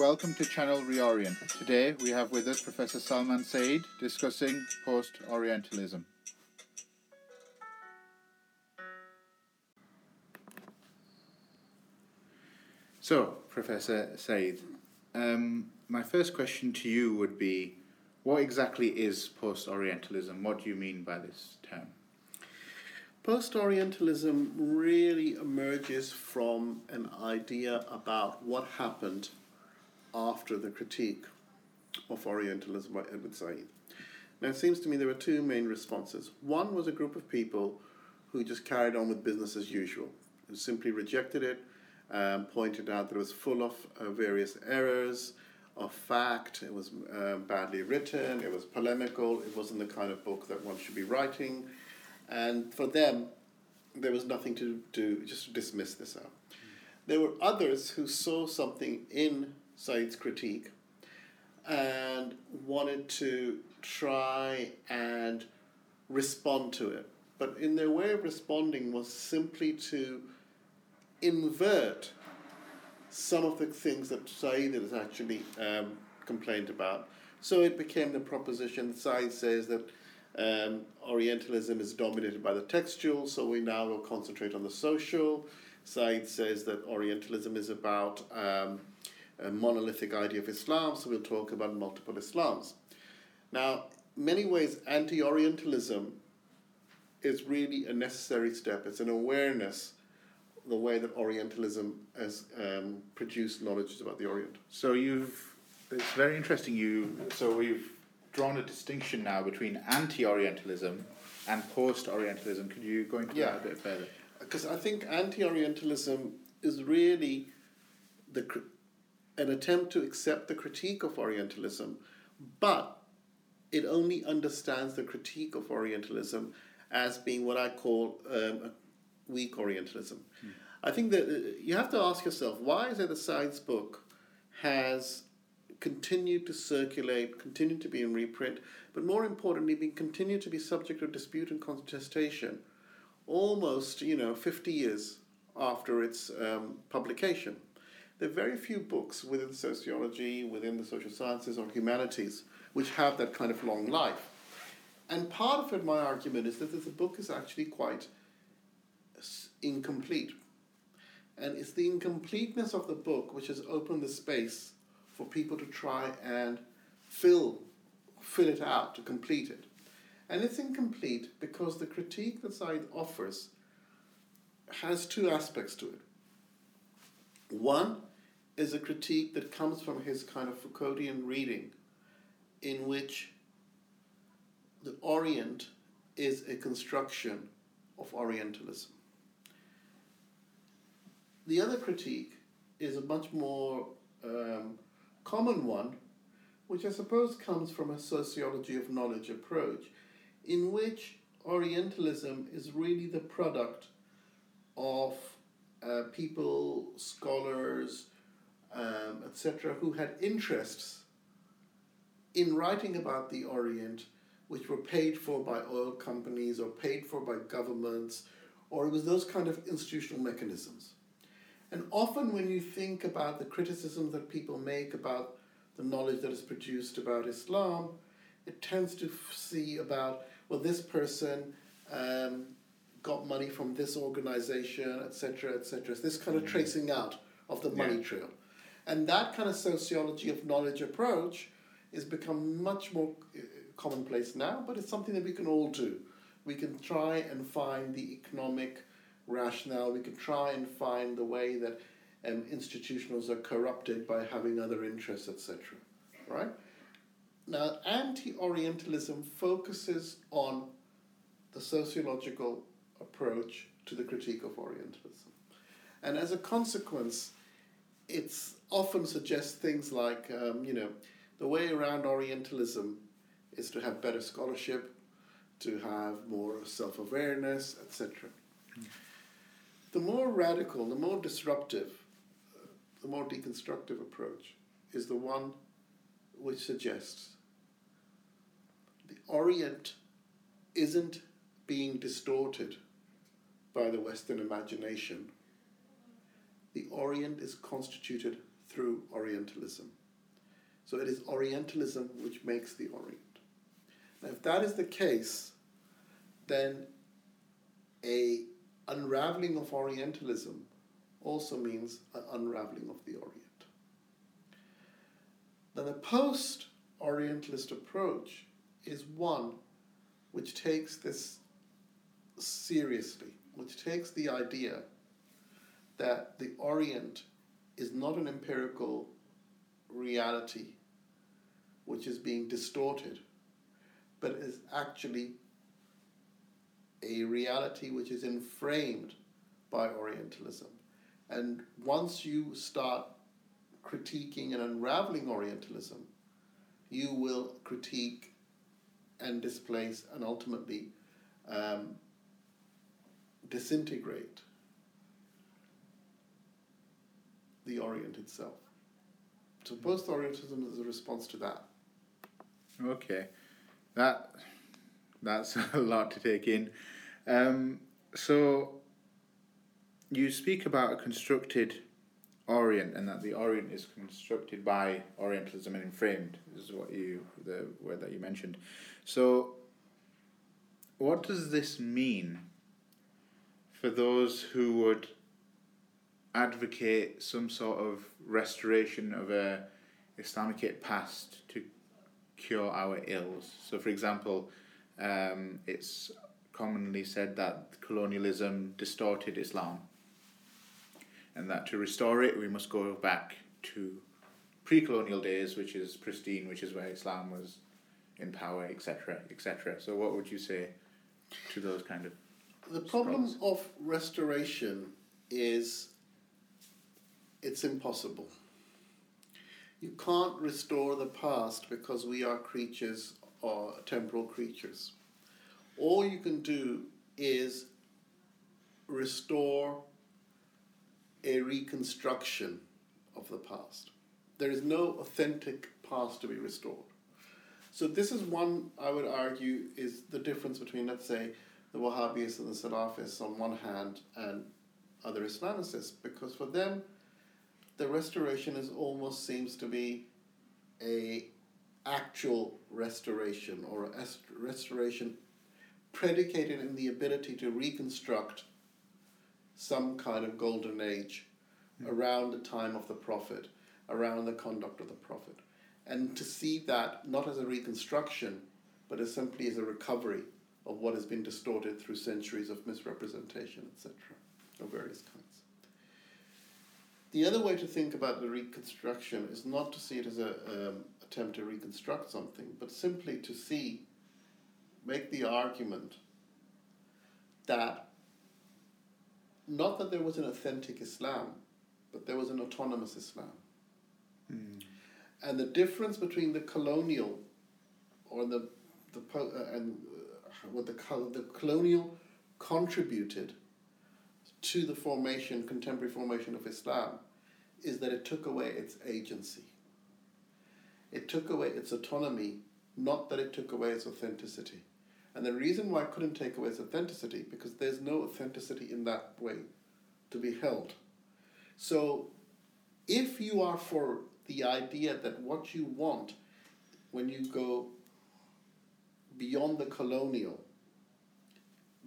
welcome to Channel Reorient. Today we have with us Professor Salman Sayyid discussing post Orientalism. So, Professor Sayyid, um, my first question to you would be what exactly is post Orientalism? What do you mean by this term? Post Orientalism really emerges from an idea about what happened after the critique of Orientalism by Edward Said. Now, it seems to me there were two main responses. One was a group of people who just carried on with business as usual, who simply rejected it, um, pointed out that it was full of uh, various errors of fact, it was um, badly written, it was polemical, it wasn't the kind of book that one should be writing and for them, there was nothing to do, just to dismiss this out. There were others who saw something in Said's critique and wanted to try and respond to it. But in their way of responding was simply to invert some of the things that Said has actually um, complained about. So it became the proposition Said says that um, Orientalism is dominated by the textual, so we now will concentrate on the social. Said says that Orientalism is about um, a monolithic idea of Islam, so we'll talk about multiple Islams. Now, many ways, anti Orientalism is really a necessary step. It's an awareness the way that Orientalism has um, produced knowledge about the Orient. So you've it's very interesting. You so we've drawn a distinction now between anti-Orientalism and post-Orientalism. Could you go into yeah. that a bit further? Because I think anti-Orientalism is really the an attempt to accept the critique of Orientalism, but it only understands the critique of Orientalism as being what I call um, weak Orientalism. Hmm. I think that uh, you have to ask yourself why is it that Said's book has continued to circulate, continued to be in reprint, but more importantly, being continued to be subject to dispute and contestation almost, you know, 50 years after its um, publication. There are very few books within sociology, within the social sciences or humanities, which have that kind of long life. And part of it, my argument, is that the book is actually quite incomplete. And it's the incompleteness of the book which has opened the space for people to try and fill, fill it out, to complete it. And it's incomplete because the critique that Said offers has two aspects to it. One is a critique that comes from his kind of Foucauldian reading, in which the Orient is a construction of Orientalism. The other critique is a much more um, common one, which I suppose comes from a sociology of knowledge approach, in which Orientalism is really the product of uh, people, scholars, um, etc., who had interests in writing about the Orient, which were paid for by oil companies or paid for by governments, or it was those kind of institutional mechanisms. And often, when you think about the criticisms that people make about the knowledge that is produced about Islam, it tends to see about, well, this person um, got money from this organization, etc., etc. This kind of mm-hmm. tracing out of the money yeah. trail. And that kind of sociology of knowledge approach is become much more uh, commonplace now, but it's something that we can all do. We can try and find the economic rationale. We can try and find the way that um, institutionals are corrupted by having other interests, etc. Right? Now, anti Orientalism focuses on the sociological approach to the critique of Orientalism. And as a consequence, it's often suggests things like, um, you know, the way around Orientalism is to have better scholarship, to have more self awareness, etc. Mm the more radical, the more disruptive, the more deconstructive approach is the one which suggests the Orient isn't being distorted by the Western imagination. The Orient is constituted through Orientalism. So it is Orientalism which makes the Orient. Now, if that is the case, then a unraveling of Orientalism also means an unraveling of the Orient. Then the post Orientalist approach is one which takes this seriously, which takes the idea that the Orient is not an empirical reality which is being distorted, but is actually a reality which is inframed by Orientalism. And once you start critiquing and unraveling Orientalism, you will critique and displace and ultimately um, disintegrate the Orient itself. So post Orientalism is a response to that. Okay, that that's a lot to take in. Um, so you speak about a constructed Orient and that the Orient is constructed by Orientalism and inframed is what you the word that you mentioned. So what does this mean for those who would advocate some sort of restoration of a Islamic past to cure our ills? So, for example, um, it's commonly said that colonialism distorted Islam and that to restore it we must go back to pre-colonial days, which is pristine, which is where Islam was in power, etc., etc. So, what would you say to those kind of? The problem of restoration is it's impossible. You can't restore the past because we are creatures or temporal creatures. All you can do is restore a reconstruction of the past. There is no authentic past to be restored. So this is one I would argue is the difference between let's say the Wahhabis and the Salafists on one hand and other Islamicists because for them the restoration is almost seems to be a actual restoration or a restoration predicated in the ability to reconstruct some kind of golden age mm. around the time of the prophet, around the conduct of the prophet. And to see that not as a reconstruction, but as simply as a recovery of what has been distorted through centuries of misrepresentation, etc., of various kinds. The other way to think about the reconstruction is not to see it as an um, attempt to reconstruct something, but simply to see, make the argument that not that there was an authentic Islam, but there was an autonomous Islam. Mm. And the difference between the colonial or the, the uh, and uh, what the, the colonial contributed to the formation, contemporary formation of Islam, is that it took away its agency. It took away its autonomy, not that it took away its authenticity. And the reason why I couldn't take away its authenticity, because there's no authenticity in that way to be held. So if you are for the idea that what you want when you go beyond the colonial,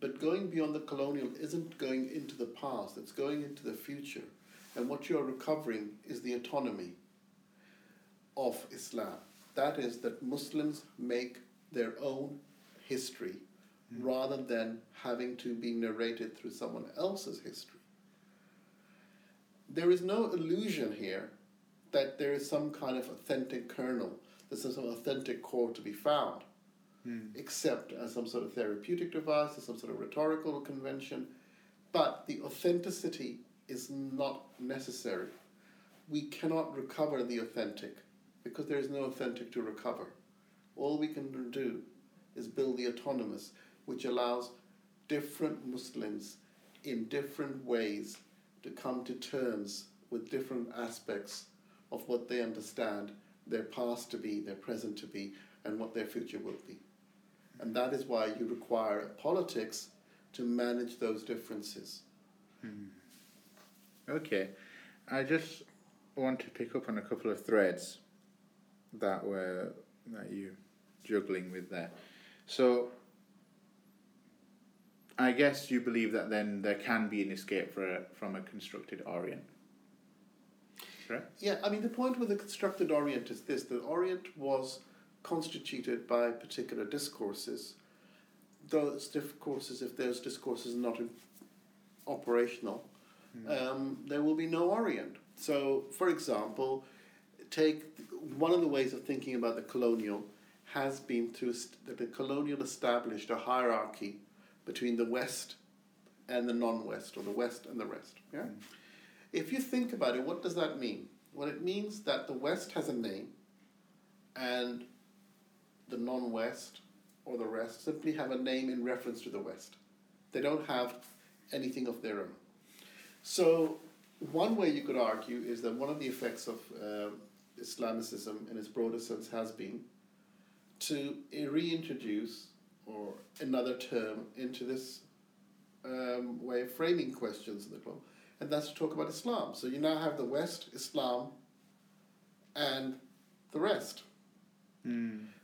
but going beyond the colonial isn't going into the past, it's going into the future. And what you're recovering is the autonomy of Islam. That is, that Muslims make their own history mm. rather than having to be narrated through someone else's history. There is no illusion here that there is some kind of authentic kernel, there's some authentic core to be found, mm. except as some sort of therapeutic device, as some sort of rhetorical convention. But the authenticity is not necessary. We cannot recover the authentic because there is no authentic to recover. All we can do is build the autonomous, which allows different Muslims in different ways to come to terms with different aspects of what they understand their past to be, their present to be, and what their future will be. And that is why you require politics to manage those differences. Hmm. Okay. I just want to pick up on a couple of threads that were that you juggling with there. So I guess you believe that then there can be an escape for a, from a constructed Orient. Correct? Yeah, I mean, the point with the constructed Orient is this the Orient was constituted by particular discourses. Those discourses, if those discourses are not operational, um, there will be no Orient. So, for example, take one of the ways of thinking about the colonial has been to that the colonial established a hierarchy between the West and the non-West, or the West and the rest. Yeah. If you think about it, what does that mean? Well, it means that the West has a name, and the non-West or the rest simply have a name in reference to the West. They don't have anything of their own. So, one way you could argue is that one of the effects of uh, Islamicism in its broader sense has been to reintroduce or another term into this um, way of framing questions in the globe, and that's to talk about Islam. So you now have the West, Islam, and the rest.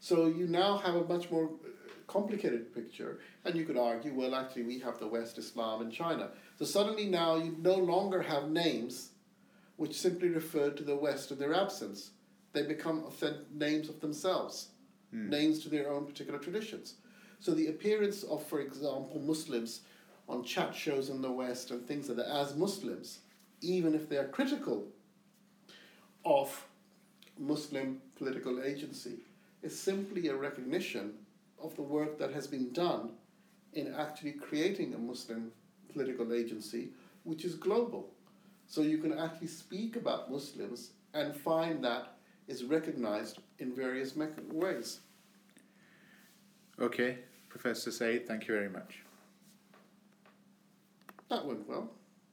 So you now have a much more uh, complicated picture, and you could argue, well, actually, we have the West, Islam, and China. So suddenly now you no longer have names which simply refer to the West in their absence. They become names of themselves, names to their own particular traditions. So the appearance of, for example, Muslims on chat shows in the West and things like that as Muslims, even if they are critical of Muslim political agency, is simply a recognition of the work that has been done in actually creating a Muslim political agency which is global. So you can actually speak about Muslims and find that is recognized in various ways. Okay, Professor Sayyid, thank you very much. That went well.